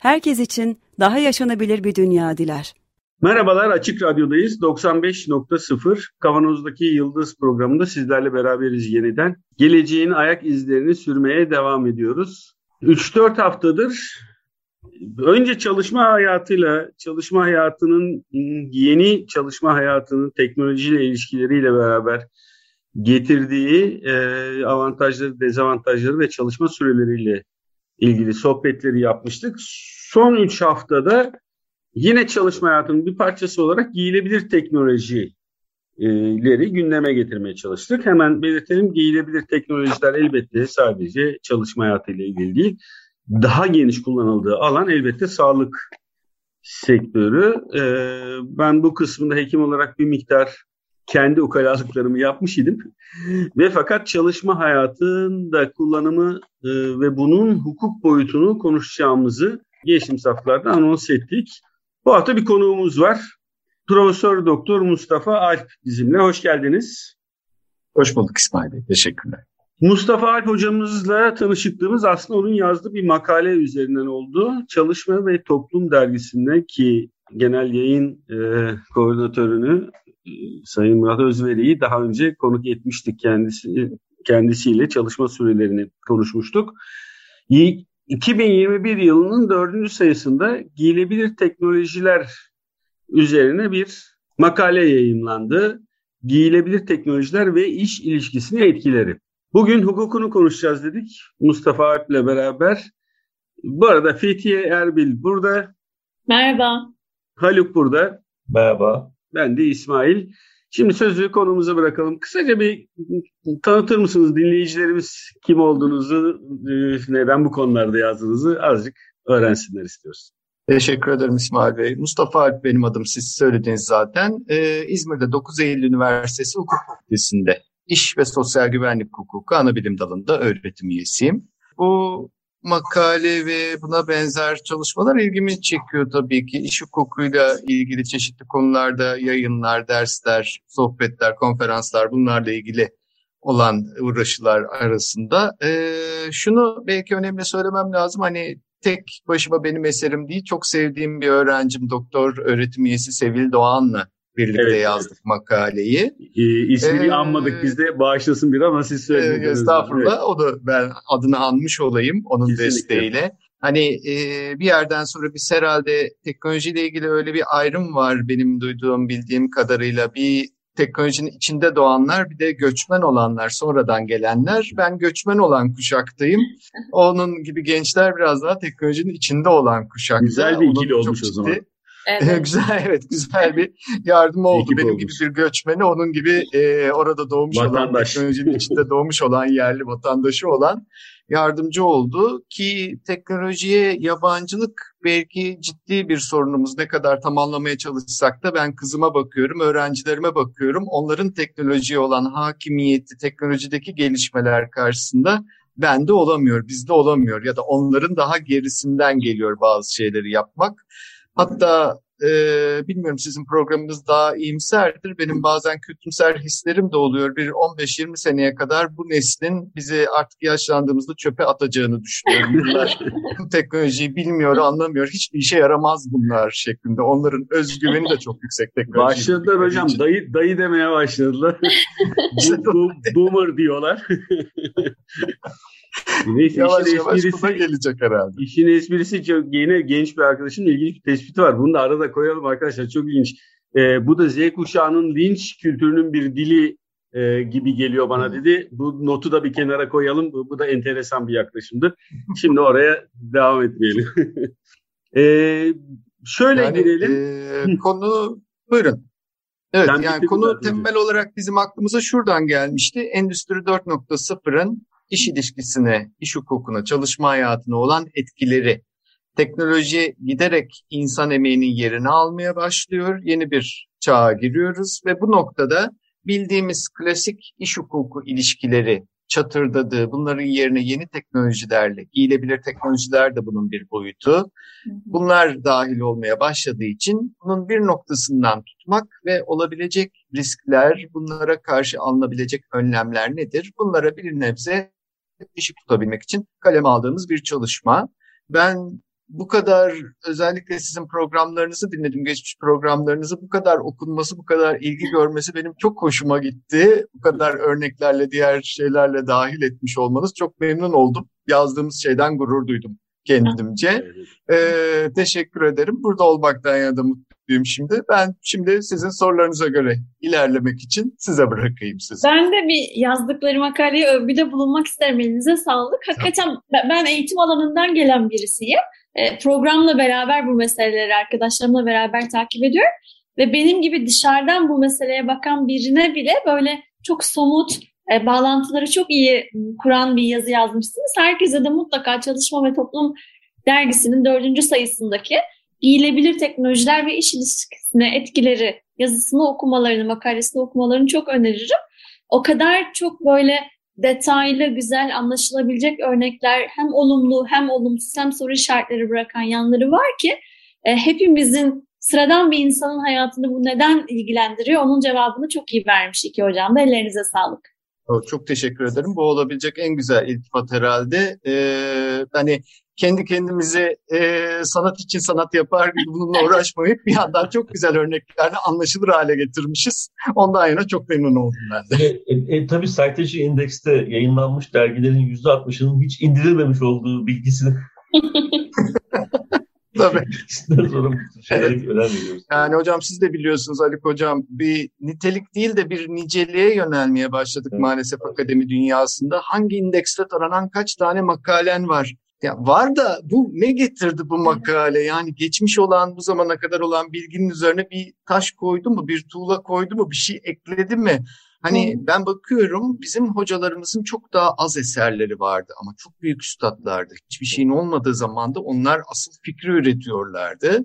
herkes için daha yaşanabilir bir dünya diler. Merhabalar Açık Radyo'dayız. 95.0 Kavanoz'daki Yıldız programında sizlerle beraberiz yeniden. Geleceğin ayak izlerini sürmeye devam ediyoruz. 3-4 haftadır önce çalışma hayatıyla, çalışma hayatının yeni çalışma hayatının teknolojiyle ilişkileriyle beraber getirdiği e, avantajları, dezavantajları ve çalışma süreleriyle ilgili sohbetleri yapmıştık. Son 3 haftada yine çalışma hayatının bir parçası olarak giyilebilir teknolojileri gündeme getirmeye çalıştık. Hemen belirtelim giyilebilir teknolojiler elbette sadece çalışma hayatıyla ilgili değil. Daha geniş kullanıldığı alan elbette sağlık sektörü. Ee, ben bu kısmında hekim olarak bir miktar kendi ukalalıklarımı yapmış idim. ve fakat çalışma hayatında kullanımı e, ve bunun hukuk boyutunu konuşacağımızı geçtiğimiz haftalarda anons ettik. Bu hafta bir konuğumuz var. Profesör Doktor Mustafa Alp bizimle. Hoş geldiniz. Hoş bulduk İsmail Bey. Teşekkürler. Mustafa Alp hocamızla tanışıklığımız aslında onun yazdığı bir makale üzerinden oldu. Çalışma ve Toplum dergisinde ki genel yayın e, koordinatörünü Sayın Murat Özveri'yi daha önce konuk etmiştik kendisi kendisiyle çalışma sürelerini konuşmuştuk. 2021 yılının dördüncü sayısında giyilebilir teknolojiler üzerine bir makale yayınlandı. Giyilebilir teknolojiler ve iş ilişkisine etkileri. Bugün hukukunu konuşacağız dedik Mustafa Alp ile beraber. Bu arada Fethiye Erbil burada. Merhaba. Haluk burada. Merhaba. Ben de İsmail. Şimdi sözü konumuza bırakalım. Kısaca bir tanıtır mısınız dinleyicilerimiz kim olduğunuzu, e, neden bu konularda yazdığınızı azıcık öğrensinler istiyoruz. Teşekkür ederim İsmail Bey. Mustafa Alp benim adım siz söylediniz zaten. Ee, İzmir'de 9 Eylül Üniversitesi Hukuk Fakültesi'nde İş ve Sosyal Güvenlik Hukuku ana bilim dalında öğretim üyesiyim. Bu makale ve buna benzer çalışmalar ilgimi çekiyor tabii ki. İş hukukuyla ilgili çeşitli konularda yayınlar, dersler, sohbetler, konferanslar bunlarla ilgili olan uğraşılar arasında. Ee, şunu belki önemli söylemem lazım. Hani tek başıma benim eserim değil. Çok sevdiğim bir öğrencim doktor öğretim üyesi Sevil Doğan'la birlikte evet, yazdık evet. makaleyi. Ee, ismini ee, anmadık biz de bağışlasın bir ama siz söylediniz. E, estağfurullah evet. o da ben adını anmış olayım onun Kesinlikle. desteğiyle. Hani e, bir yerden sonra biz herhalde teknolojiyle ilgili öyle bir ayrım var benim duyduğum bildiğim kadarıyla. Bir teknolojinin içinde doğanlar bir de göçmen olanlar sonradan gelenler. Ben göçmen olan kuşaktayım. Onun gibi gençler biraz daha teknolojinin içinde olan kuşakta. Güzel bir ikili olmuş o zaman. Evet. güzel evet güzel bir yardım oldu. Benim olmuş. gibi bir göçmeni onun gibi e, orada doğmuş Vatandaş. olan teknolojinin içinde doğmuş olan yerli vatandaşı olan yardımcı oldu ki teknolojiye yabancılık belki ciddi bir sorunumuz. Ne kadar tam anlamaya çalışsak da ben kızıma bakıyorum, öğrencilerime bakıyorum. Onların teknolojiye olan hakimiyeti, teknolojideki gelişmeler karşısında bende olamıyor, bizde olamıyor ya da onların daha gerisinden geliyor bazı şeyleri yapmak. Hatta e, bilmiyorum sizin programınız daha iyimserdir. Benim bazen kötümser hislerim de oluyor. Bir 15-20 seneye kadar bu neslin bizi artık yaşlandığımızda çöpe atacağını düşünüyorum. Bunlar bu teknolojiyi bilmiyor, anlamıyor. Hiçbir işe yaramaz bunlar şeklinde. Onların özgüveni de çok yüksek teknoloji. Başladılar hocam. Için. Dayı, dayı demeye başladılar. Boomer diyorlar. Neyse, yavaş işin yavaş esprisi, gelecek herhalde. İşin esprisi çok yine genç bir arkadaşın ilginç bir tespiti var. Bunu da arada koyalım arkadaşlar. Çok ilginç. Ee, bu da Z kuşağının linç kültürünün bir dili e, gibi geliyor bana dedi. Bu notu da bir kenara koyalım. Bu, bu da enteresan bir yaklaşımdı. Şimdi oraya devam etmeyelim. ee, şöyle yani, girelim. E, konu buyurun. Evet ben yani konu temel olarak bizim aklımıza şuradan gelmişti. Endüstri 4.0'ın iş ilişkisine, iş hukukuna, çalışma hayatına olan etkileri Teknoloji giderek insan emeğinin yerini almaya başlıyor. Yeni bir çağa giriyoruz ve bu noktada bildiğimiz klasik iş hukuku ilişkileri çatırdadı. Bunların yerine yeni teknolojilerle, giyilebilir teknolojiler de bunun bir boyutu. Bunlar dahil olmaya başladığı için bunun bir noktasından tutmak ve olabilecek riskler, bunlara karşı alınabilecek önlemler nedir? Bunlara bir nebze ışık tutabilmek için kaleme aldığımız bir çalışma. Ben bu kadar özellikle sizin programlarınızı dinledim, geçmiş programlarınızı bu kadar okunması, bu kadar ilgi görmesi benim çok hoşuma gitti. Bu kadar örneklerle, diğer şeylerle dahil etmiş olmanız çok memnun oldum. Yazdığımız şeyden gurur duydum kendimce. Ee, teşekkür ederim. Burada olmaktan ya da mutluyum şimdi. Ben şimdi sizin sorularınıza göre ilerlemek için size bırakayım sizi. Ben de bir yazdıkları makaleye övgüde bulunmak isterim. Elinize sağlık. Hakikaten ben eğitim alanından gelen birisiyim. E, programla beraber bu meseleleri arkadaşlarımla beraber takip ediyorum. Ve benim gibi dışarıdan bu meseleye bakan birine bile böyle çok somut, e, bağlantıları çok iyi kuran bir yazı yazmışsınız. Herkese de mutlaka Çalışma ve Toplum dergisinin dördüncü sayısındaki giyilebilir teknolojiler ve iş ilişkisine etkileri yazısını okumalarını, makalesini okumalarını çok öneririm. O kadar çok böyle detaylı, güzel, anlaşılabilecek örnekler hem olumlu hem olumsuz hem soru işaretleri bırakan yanları var ki e, hepimizin sıradan bir insanın hayatını bu neden ilgilendiriyor onun cevabını çok iyi vermiş iki hocam da ellerinize sağlık. Çok teşekkür ederim. Bu olabilecek en güzel iltifat herhalde. Ee, hani kendi kendimize e, sanat için sanat yapar gibi bununla uğraşmayıp bir yandan çok güzel örneklerle anlaşılır hale getirmişiz. Ondan yana çok memnun oldum ben de. E, e, e, tabii Citation Index'te yayınlanmış dergilerin %60'ının hiç indirilmemiş olduğu bilgisini Tabii. sonra evet. Yani hocam siz de biliyorsunuz Ali Hocam bir nitelik değil de bir niceliğe yönelmeye başladık evet. maalesef akademi dünyasında. Hangi indekste taranan kaç tane makalen var? Ya var da bu ne getirdi bu makale? Yani geçmiş olan bu zamana kadar olan bilginin üzerine bir taş koydu mu, bir tuğla koydu mu, bir şey ekledi mi? Hani hmm. ben bakıyorum bizim hocalarımızın çok daha az eserleri vardı ama çok büyük üstadlardı. Hiçbir şeyin olmadığı zaman da onlar asıl fikri üretiyorlardı.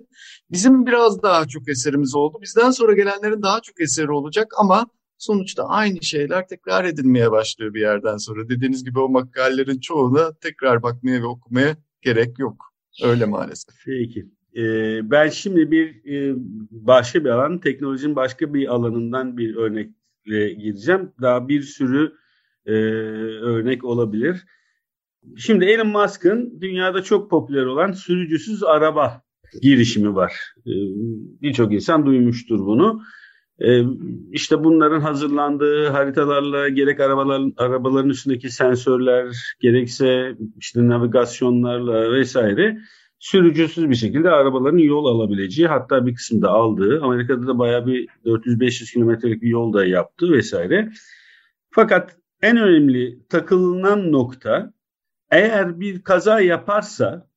Bizim biraz daha çok eserimiz oldu. Bizden sonra gelenlerin daha çok eseri olacak ama sonuçta aynı şeyler tekrar edilmeye başlıyor bir yerden sonra. Dediğiniz gibi o makalelerin çoğuna tekrar bakmaya ve okumaya gerek yok. Öyle maalesef. Peki. Ee, ben şimdi bir e, başka bir alan, teknolojinin başka bir alanından bir örnekle gireceğim. Daha bir sürü e, örnek olabilir. Şimdi Elon Musk'ın dünyada çok popüler olan sürücüsüz araba girişimi var. Ee, Birçok insan duymuştur bunu. Ee, işte bunların hazırlandığı haritalarla gerek arabaların, arabaların üstündeki sensörler gerekse işte navigasyonlarla vesaire sürücüsüz bir şekilde arabaların yol alabileceği hatta bir kısımda aldığı Amerika'da da bayağı bir 400-500 kilometrelik bir yol da yaptı vesaire. Fakat en önemli takılınan nokta eğer bir kaza yaparsa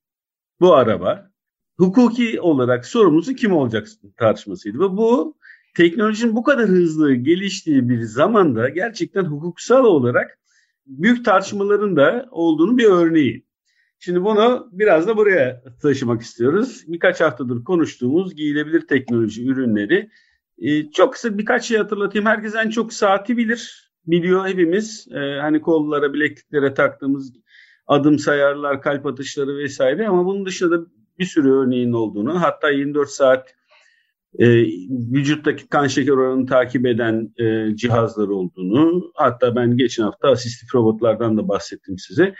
bu araba hukuki olarak sorumlusu kim olacak tartışmasıydı ve bu teknolojinin bu kadar hızlı geliştiği bir zamanda gerçekten hukuksal olarak büyük tartışmaların da olduğunu bir örneği. Şimdi bunu biraz da buraya taşımak istiyoruz. Birkaç haftadır konuştuğumuz giyilebilir teknoloji ürünleri. Ee, çok kısa birkaç şey hatırlatayım. Herkes en çok saati bilir. Biliyor hepimiz. Ee, hani kollara, bilekliklere taktığımız adım sayarlar, kalp atışları vesaire. Ama bunun dışında da bir sürü örneğin olduğunu, hatta 24 saat e, vücuttaki kan şeker oranını takip eden e, cihazlar olduğunu hatta ben geçen hafta asistif robotlardan da bahsettim size.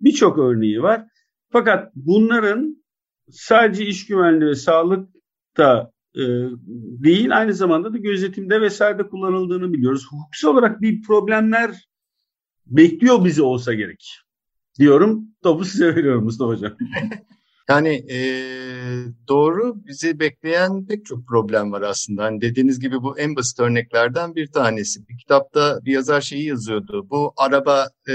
Birçok örneği var. Fakat bunların sadece iş güvenliği ve sağlıkta e, değil aynı zamanda da gözetimde vesairede kullanıldığını biliyoruz. Hukuksal olarak bir problemler bekliyor bizi olsa gerek diyorum. Topu size veriyorum Mustafa Hocam. Yani e, doğru bizi bekleyen pek çok problem var aslında. Hani dediğiniz gibi bu en basit örneklerden bir tanesi. Bir kitapta bir yazar şeyi yazıyordu. Bu araba e,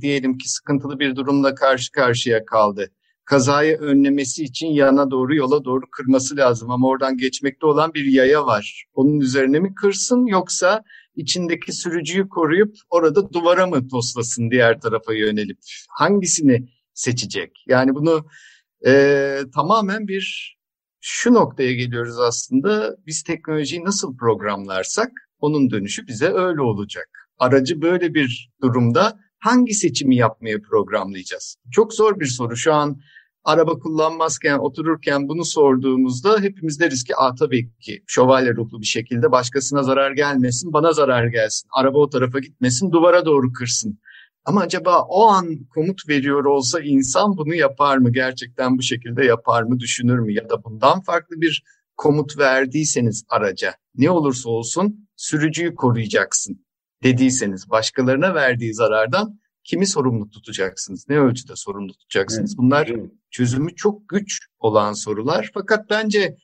diyelim ki sıkıntılı bir durumla karşı karşıya kaldı. Kazayı önlemesi için yana doğru yola doğru kırması lazım ama oradan geçmekte olan bir yaya var. Onun üzerine mi kırsın yoksa içindeki sürücüyü koruyup orada duvara mı toslasın diğer tarafa yönelip hangisini seçecek? Yani bunu e, tamamen bir şu noktaya geliyoruz aslında. Biz teknolojiyi nasıl programlarsak onun dönüşü bize öyle olacak. Aracı böyle bir durumda hangi seçimi yapmaya programlayacağız? Çok zor bir soru. Şu an araba kullanmazken, otururken bunu sorduğumuzda hepimiz deriz ki Aa, tabii ki şövalye ruhlu bir şekilde başkasına zarar gelmesin, bana zarar gelsin. Araba o tarafa gitmesin, duvara doğru kırsın. Ama acaba o an komut veriyor olsa insan bunu yapar mı? Gerçekten bu şekilde yapar mı? Düşünür mü? Ya da bundan farklı bir komut verdiyseniz araca ne olursa olsun sürücüyü koruyacaksın dediyseniz başkalarına verdiği zarardan kimi sorumlu tutacaksınız? Ne ölçüde sorumlu tutacaksınız? Bunlar çözümü çok güç olan sorular. Fakat bence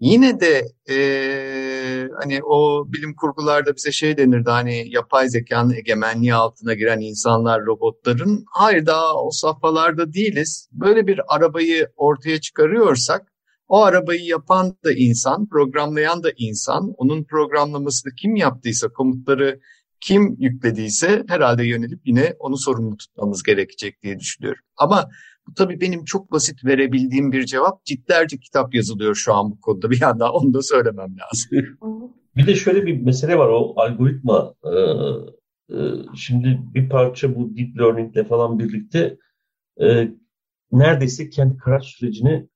yine de e, hani o bilim kurgularda bize şey denirdi hani yapay zekanın egemenliği altına giren insanlar, robotların hayır daha o safhalarda değiliz. Böyle bir arabayı ortaya çıkarıyorsak o arabayı yapan da insan, programlayan da insan, onun programlamasını kim yaptıysa, komutları kim yüklediyse herhalde yönelip yine onu sorumlu tutmamız gerekecek diye düşünüyorum. Ama bu tabii benim çok basit verebildiğim bir cevap. Cidlerce kitap yazılıyor şu an bu konuda bir yandan onu da söylemem lazım. Bir de şöyle bir mesele var o algoritma. E, e, şimdi bir parça bu deep learning ile falan birlikte e, neredeyse kendi karar sürecini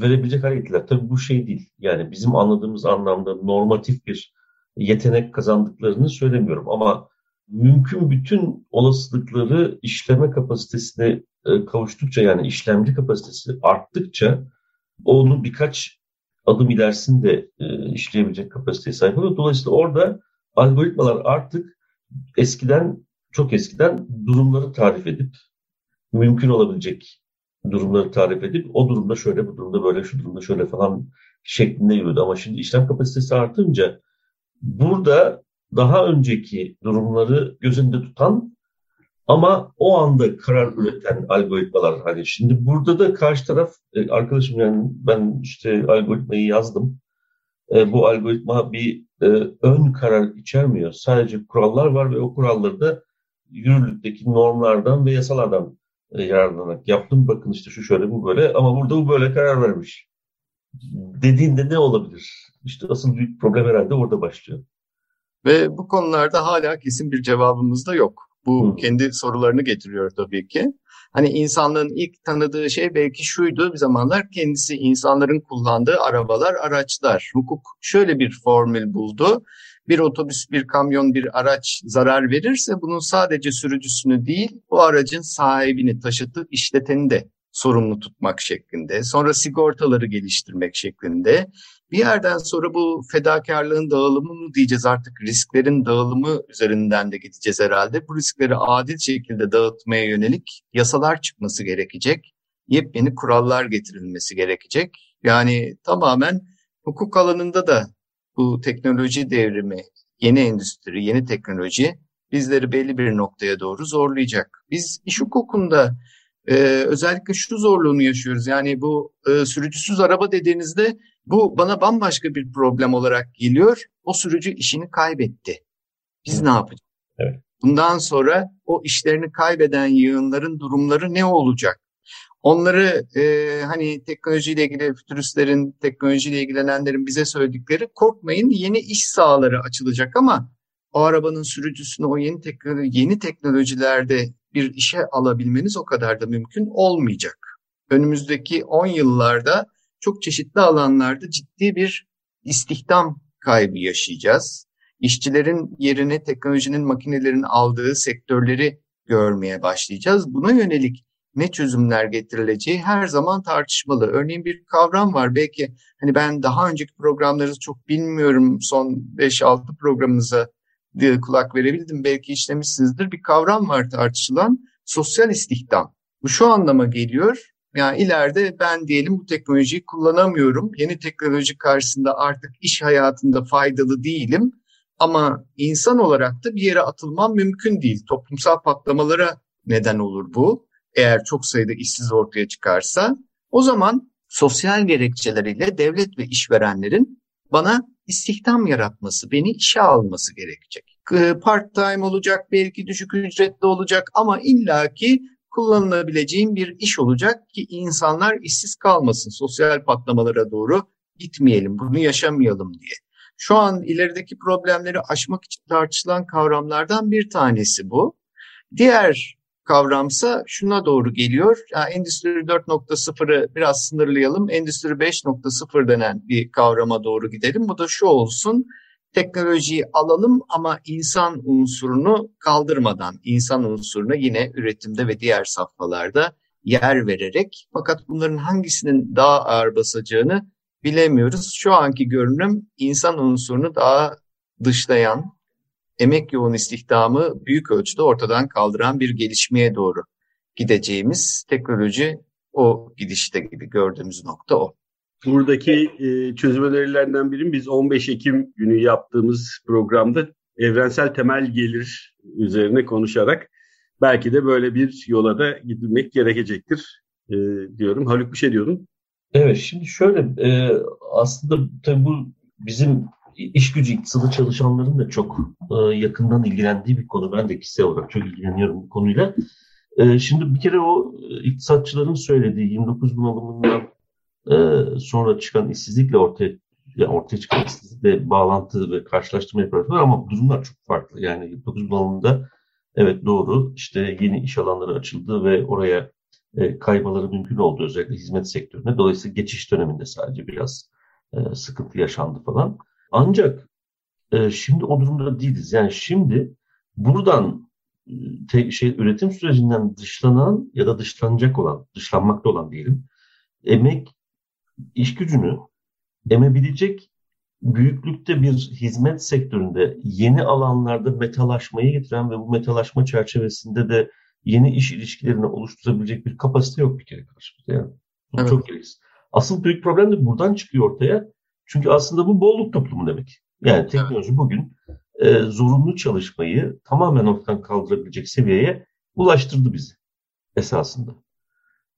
verebilecek hale getirdiler. Tabii bu şey değil. Yani bizim anladığımız anlamda normatif bir yetenek kazandıklarını söylemiyorum ama mümkün bütün olasılıkları işleme kapasitesine e, kavuştukça yani işlemci kapasitesi arttıkça onu birkaç adım ilerisinde e, işleyebilecek kapasiteye sahip oluyor. Dolayısıyla orada algoritmalar artık eskiden çok eskiden durumları tarif edip mümkün olabilecek durumları tarif edip o durumda şöyle bu durumda böyle şu durumda şöyle falan şeklinde yürüdü. Ama şimdi işlem kapasitesi artınca burada daha önceki durumları gözünde tutan ama o anda karar üreten algoritmalar hani şimdi burada da karşı taraf e, arkadaşım yani ben işte algoritmayı yazdım. E, bu algoritma bir e, ön karar içermiyor. Sadece kurallar var ve o kuralları da yürürlükteki normlardan ve yasalardan e, yararlanarak yaptım. Bakın işte şu şöyle bu böyle ama burada bu böyle karar vermiş. Dediğinde ne olabilir? İşte asıl büyük problem herhalde orada başlıyor. Ve bu konularda hala kesin bir cevabımız da yok. Bu kendi sorularını getiriyor tabii ki. Hani insanlığın ilk tanıdığı şey belki şuydu bir zamanlar kendisi insanların kullandığı arabalar, araçlar. Hukuk şöyle bir formül buldu. Bir otobüs, bir kamyon, bir araç zarar verirse bunun sadece sürücüsünü değil, bu aracın sahibini, taşıtı, işleteni de sorumlu tutmak şeklinde. Sonra sigortaları geliştirmek şeklinde. Bir yerden sonra bu fedakarlığın dağılımı mı diyeceğiz artık risklerin dağılımı üzerinden de gideceğiz herhalde. Bu riskleri adil şekilde dağıtmaya yönelik yasalar çıkması gerekecek. Yepyeni kurallar getirilmesi gerekecek. Yani tamamen hukuk alanında da bu teknoloji devrimi, yeni endüstri, yeni teknoloji bizleri belli bir noktaya doğru zorlayacak. Biz iş hukukunda e, özellikle şu zorluğunu yaşıyoruz. Yani bu e, sürücüsüz araba dediğinizde bu bana bambaşka bir problem olarak geliyor. O sürücü işini kaybetti. Biz ne yapacağız? Evet. Bundan sonra o işlerini kaybeden yığınların durumları ne olacak? Onları e, hani teknolojiyle ilgili fütüristlerin, teknolojiyle ilgilenenlerin bize söyledikleri korkmayın yeni iş sahaları açılacak ama o arabanın sürücüsünü o yeni teknoloji, yeni teknolojilerde bir işe alabilmeniz o kadar da mümkün olmayacak. Önümüzdeki 10 yıllarda çok çeşitli alanlarda ciddi bir istihdam kaybı yaşayacağız. İşçilerin yerini teknolojinin makinelerin aldığı sektörleri görmeye başlayacağız. Buna yönelik ne çözümler getirileceği her zaman tartışmalı. Örneğin bir kavram var. Belki hani ben daha önceki programları çok bilmiyorum. Son 5-6 programınıza kulak verebildim. Belki işlemişsinizdir. Bir kavram var tartışılan. Sosyal istihdam. Bu şu anlama geliyor. Yani ileride ben diyelim bu teknolojiyi kullanamıyorum. Yeni teknoloji karşısında artık iş hayatında faydalı değilim. Ama insan olarak da bir yere atılmam mümkün değil. Toplumsal patlamalara neden olur bu. Eğer çok sayıda işsiz ortaya çıkarsa o zaman sosyal gerekçeleriyle devlet ve işverenlerin bana istihdam yaratması, beni işe alması gerekecek. Part time olacak, belki düşük ücretli olacak ama illaki kullanılabileceğin bir iş olacak ki insanlar işsiz kalmasın, sosyal patlamalara doğru gitmeyelim, bunu yaşamayalım diye. Şu an ilerideki problemleri aşmak için tartışılan kavramlardan bir tanesi bu. Diğer kavramsa şuna doğru geliyor. Yani Endüstri 4.0'ı biraz sınırlayalım. Endüstri 5.0 denen bir kavrama doğru gidelim. Bu da şu olsun. Teknolojiyi alalım ama insan unsurunu kaldırmadan, insan unsuruna yine üretimde ve diğer safhalarda yer vererek fakat bunların hangisinin daha ağır basacağını bilemiyoruz. Şu anki görünüm insan unsurunu daha dışlayan, emek yoğun istihdamı büyük ölçüde ortadan kaldıran bir gelişmeye doğru gideceğimiz teknoloji o gidişte gibi gördüğümüz nokta o. Buradaki e, çözüm önerilerinden biri biz 15 Ekim günü yaptığımız programda evrensel temel gelir üzerine konuşarak belki de böyle bir yola da gidilmek gerekecektir e, diyorum. Haluk bir şey diyordun. Evet şimdi şöyle e, aslında tabii bu bizim iş gücü iktisadı çalışanların da çok e, yakından ilgilendiği bir konu. Ben de kişisel olarak çok ilgileniyorum bu konuyla. E, şimdi bir kere o e, iktisatçıların söylediği 29 bunalımından e, sonra çıkan işsizlikle ortaya yani ortaya çıkan işsizlikle bağlantı ve karşılaştırma yapıyorlar ama durumlar çok farklı. Yani 29 bunalımında evet doğru işte yeni iş alanları açıldı ve oraya e, kaymaları mümkün oldu özellikle hizmet sektörüne. Dolayısıyla geçiş döneminde sadece biraz e, sıkıntı yaşandı falan. Ancak e, şimdi o durumda değiliz. Yani şimdi buradan e, te, şey üretim sürecinden dışlanan ya da dışlanacak olan, dışlanmakta olan diyelim, emek iş gücünü emebilecek büyüklükte bir hizmet sektöründe yeni alanlarda metalaşmayı getiren ve bu metalaşma çerçevesinde de yeni iş ilişkilerini oluşturabilecek bir kapasite yok bir kere karşımızda. Yani. Bu evet. çok gereksiz. Asıl büyük problem de buradan çıkıyor ortaya. Çünkü aslında bu bolluk toplumu demek. Yani teknoloji bugün e, zorunlu çalışmayı tamamen ortadan kaldırabilecek seviyeye ulaştırdı bizi esasında.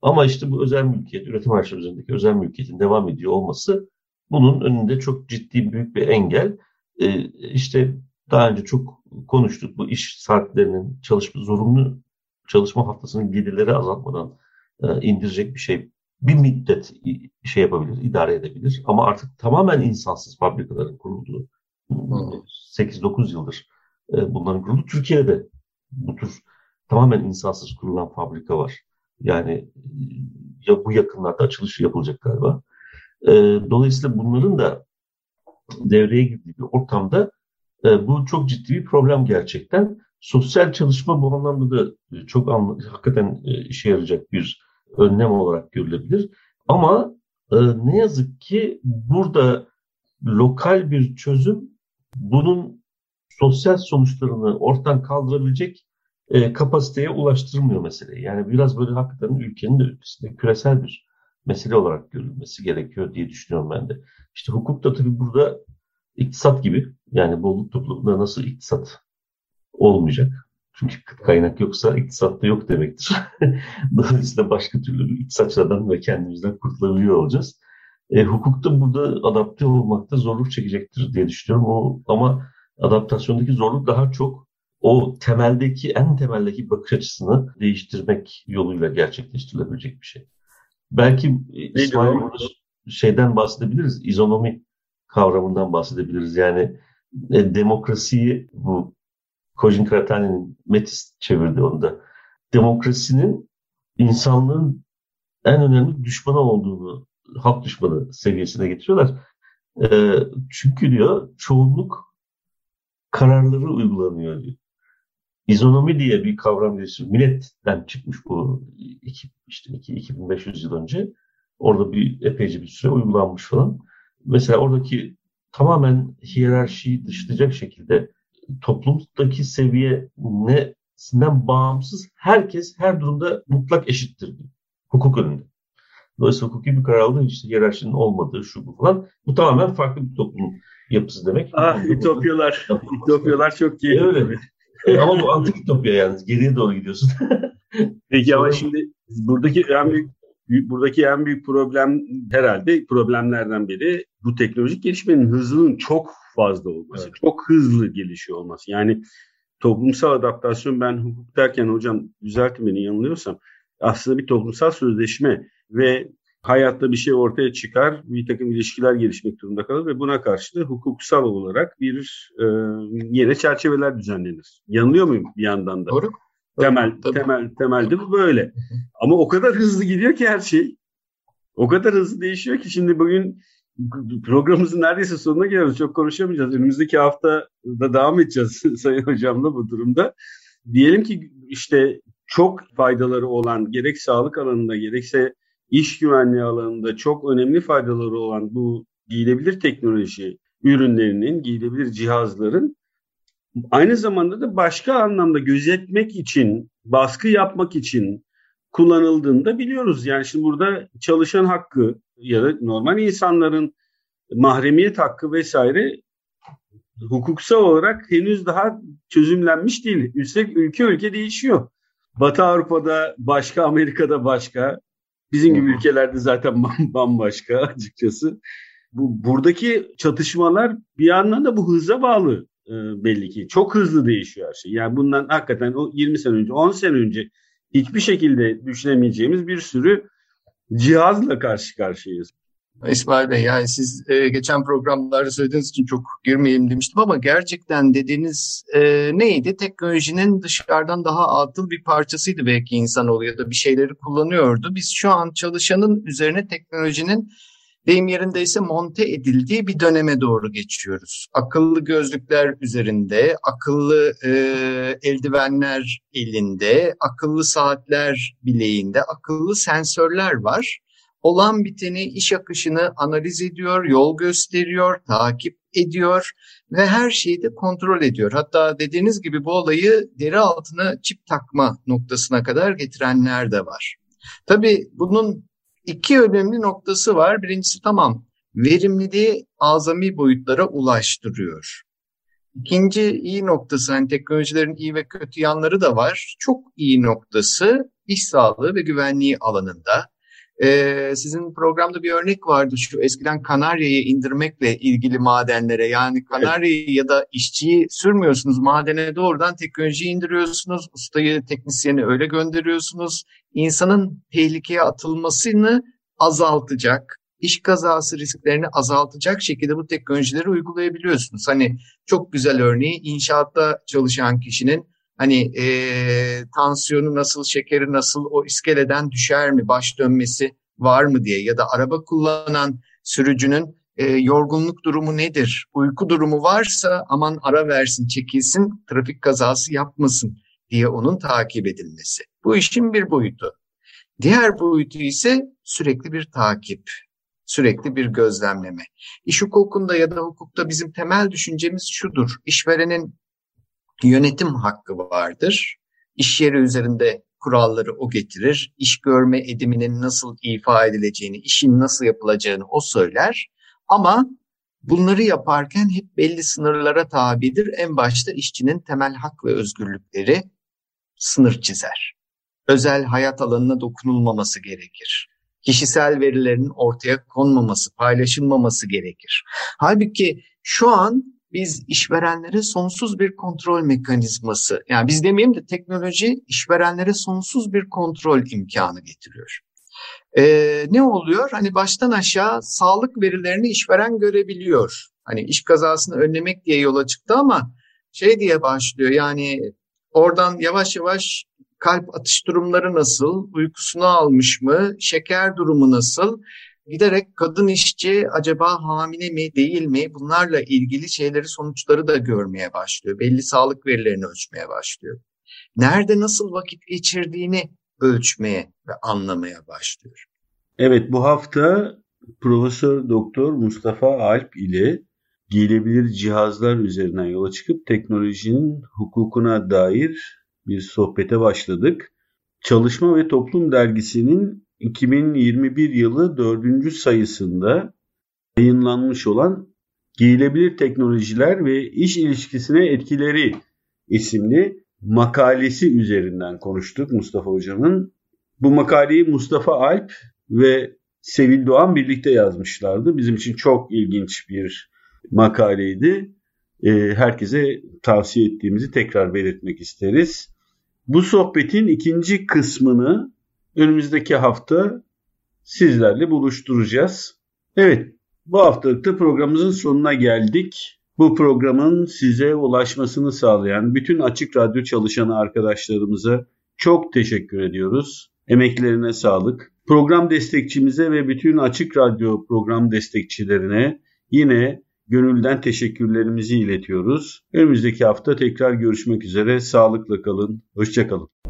Ama işte bu özel mülkiyet, üretim araçları üzerindeki özel mülkiyetin devam ediyor olması bunun önünde çok ciddi büyük bir engel. E, işte daha önce çok konuştuk bu iş saatlerinin çalışma zorunlu çalışma haftasının gelirleri azaltmadan e, indirecek bir şey bir müddet şey yapabilir, idare edebilir. Ama artık tamamen insansız fabrikaların kurulduğu 8-9 yıldır e, bunların kuruldu. Türkiye'de bu tür tamamen insansız kurulan fabrika var. Yani e, ya bu yakınlarda açılışı yapılacak galiba. E, dolayısıyla bunların da devreye girdiği bir ortamda bu çok ciddi bir problem gerçekten. Sosyal çalışma bu anlamda da çok hakikaten işe yarayacak bir önlem olarak görülebilir. Ama e, ne yazık ki burada lokal bir çözüm bunun sosyal sonuçlarını ortadan kaldırabilecek e, kapasiteye ulaştırmıyor meseleyi. Yani biraz böyle hakikaten ülkenin de ötesinde küresel bir mesele olarak görülmesi gerekiyor diye düşünüyorum ben de. İşte hukuk da tabii burada iktisat gibi yani bolluk toplumunda nasıl iktisat olmayacak çünkü kaynak yoksa iktisat da yok demektir. Dolayısıyla başka türlü iktisatçılardan ve kendimizden kurtulabiliyor olacağız. E, hukuk da burada adapte olmakta zorluk çekecektir diye düşünüyorum. O, ama adaptasyondaki zorluk daha çok o temeldeki, en temeldeki bakış açısını değiştirmek yoluyla gerçekleştirilebilecek bir şey. Belki İsmail şeyden bahsedebiliriz, izonomi kavramından bahsedebiliriz. Yani e, demokrasiyi bu Kojin Karatani'nin Metis çevirdi onu da. Demokrasinin insanlığın en önemli düşmanı olduğunu, halk düşmanı seviyesine getiriyorlar. E, çünkü diyor çoğunluk kararları uygulanıyor diyor. İzonomi diye bir kavram geliştirmiş. Milletten çıkmış bu iki, işte iki, 2500 yıl önce. Orada bir epeyce bir süre uygulanmış falan. Mesela oradaki tamamen hiyerarşiyi dışlayacak şekilde toplumdaki seviye nesinden bağımsız herkes her durumda mutlak eşittir. Hukuk önünde. Dolayısıyla hukuki bir karar aldığı için hiyerarşinin olmadığı şu bu falan. Bu tamamen farklı bir toplum yapısı demek. Ah ütopyalar. ütopyalar çok iyi. Öyle. E, ama bu antik ütopya yalnız. Geriye doğru gidiyorsun. Peki ama şimdi buradaki en büyük buradaki en büyük problem herhalde problemlerden biri bu teknolojik gelişmenin hızının çok fazla olması, evet. çok hızlı gelişiyor olması. Yani toplumsal adaptasyon ben hukuk derken hocam düzeltin beni yanılıyorsam aslında bir toplumsal sözleşme ve hayatta bir şey ortaya çıkar, bir takım ilişkiler gelişmek durumunda kalır ve buna karşı da hukuksal olarak bir e, yine çerçeveler düzenlenir. Yanılıyor muyum bir yandan da? Doğru. Temel, Tabii. temel, temelde bu böyle. Ama o kadar hızlı gidiyor ki her şey. O kadar hızlı değişiyor ki şimdi bugün programımızın neredeyse sonuna geliyoruz. Çok konuşamayacağız. Önümüzdeki hafta da devam edeceğiz Sayın Hocam'la bu durumda. Diyelim ki işte çok faydaları olan gerek sağlık alanında gerekse iş güvenliği alanında çok önemli faydaları olan bu giyilebilir teknoloji ürünlerinin, giyilebilir cihazların aynı zamanda da başka anlamda gözetmek için, baskı yapmak için kullanıldığını da biliyoruz. Yani şimdi burada çalışan hakkı ya da normal insanların mahremiyet hakkı vesaire hukuksal olarak henüz daha çözümlenmiş değil. Üstelik ülke ülke değişiyor. Batı Avrupa'da başka, Amerika'da başka. Bizim gibi ülkelerde zaten bambaşka açıkçası. Bu buradaki çatışmalar bir yandan da bu hıza bağlı e, belli ki. Çok hızlı değişiyor her şey. Yani bundan hakikaten o 20 sene önce, 10 sene önce hiçbir şekilde düşünemeyeceğimiz bir sürü cihazla karşı karşıyayız. İsmail Bey yani siz e, geçen programlarda söylediğiniz için çok girmeyeyim demiştim ama gerçekten dediğiniz e, neydi? Teknolojinin dışarıdan daha atıl bir parçasıydı belki insanoğlu ya da bir şeyleri kullanıyordu. Biz şu an çalışanın üzerine teknolojinin deyim yerindeyse monte edildiği bir döneme doğru geçiyoruz. Akıllı gözlükler üzerinde, akıllı e, eldivenler elinde, akıllı saatler bileğinde, akıllı sensörler var olan biteni, iş akışını analiz ediyor, yol gösteriyor, takip ediyor ve her şeyi de kontrol ediyor. Hatta dediğiniz gibi bu olayı deri altına çip takma noktasına kadar getirenler de var. Tabii bunun iki önemli noktası var. Birincisi tamam verimliliği azami boyutlara ulaştırıyor. İkinci iyi noktası, hani teknolojilerin iyi ve kötü yanları da var. Çok iyi noktası iş sağlığı ve güvenliği alanında. Ee, sizin programda bir örnek vardı. Şu eskiden Kanarya'yı indirmekle ilgili madenlere. Yani Kanarya'yı evet. ya da işçiyi sürmüyorsunuz. Madene doğrudan teknolojiyi indiriyorsunuz. Ustayı teknisyeni öyle gönderiyorsunuz. İnsanın tehlikeye atılmasını azaltacak iş kazası risklerini azaltacak şekilde bu teknolojileri uygulayabiliyorsunuz. Hani çok güzel örneği inşaatta çalışan kişinin Hani e, tansiyonu nasıl, şekeri nasıl, o iskeleden düşer mi, baş dönmesi var mı diye ya da araba kullanan sürücünün e, yorgunluk durumu nedir, uyku durumu varsa aman ara versin, çekilsin, trafik kazası yapmasın diye onun takip edilmesi. Bu işin bir boyutu. Diğer boyutu ise sürekli bir takip, sürekli bir gözlemleme. İş hukukunda ya da hukukta bizim temel düşüncemiz şudur. İşverenin yönetim hakkı vardır. İş yeri üzerinde kuralları o getirir. İş görme ediminin nasıl ifa edileceğini, işin nasıl yapılacağını o söyler. Ama bunları yaparken hep belli sınırlara tabidir. En başta işçinin temel hak ve özgürlükleri sınır çizer. Özel hayat alanına dokunulmaması gerekir. Kişisel verilerin ortaya konmaması, paylaşılmaması gerekir. Halbuki şu an biz işverenlere sonsuz bir kontrol mekanizması, yani biz demeyeyim de teknoloji işverenlere sonsuz bir kontrol imkanı getiriyor. Ee, ne oluyor? Hani baştan aşağı sağlık verilerini işveren görebiliyor. Hani iş kazasını önlemek diye yola çıktı ama şey diye başlıyor yani oradan yavaş yavaş kalp atış durumları nasıl, uykusunu almış mı, şeker durumu nasıl, giderek kadın işçi acaba hamile mi değil mi bunlarla ilgili şeyleri sonuçları da görmeye başlıyor. Belli sağlık verilerini ölçmeye başlıyor. Nerede nasıl vakit geçirdiğini ölçmeye ve anlamaya başlıyor. Evet bu hafta Profesör Doktor Mustafa Alp ile giyilebilir cihazlar üzerinden yola çıkıp teknolojinin hukukuna dair bir sohbete başladık. Çalışma ve Toplum dergisinin 2021 yılı dördüncü sayısında yayınlanmış olan Giyilebilir Teknolojiler ve İş İlişkisine Etkileri isimli makalesi üzerinden konuştuk Mustafa Hocam'ın. Bu makaleyi Mustafa Alp ve Sevil Doğan birlikte yazmışlardı. Bizim için çok ilginç bir makaleydi. e, herkese tavsiye ettiğimizi tekrar belirtmek isteriz. Bu sohbetin ikinci kısmını önümüzdeki hafta sizlerle buluşturacağız. Evet, bu haftalıkta programımızın sonuna geldik. Bu programın size ulaşmasını sağlayan bütün Açık Radyo çalışanı arkadaşlarımıza çok teşekkür ediyoruz. Emeklerine sağlık. Program destekçimize ve bütün Açık Radyo program destekçilerine yine gönülden teşekkürlerimizi iletiyoruz. Önümüzdeki hafta tekrar görüşmek üzere. Sağlıkla kalın. Hoşçakalın.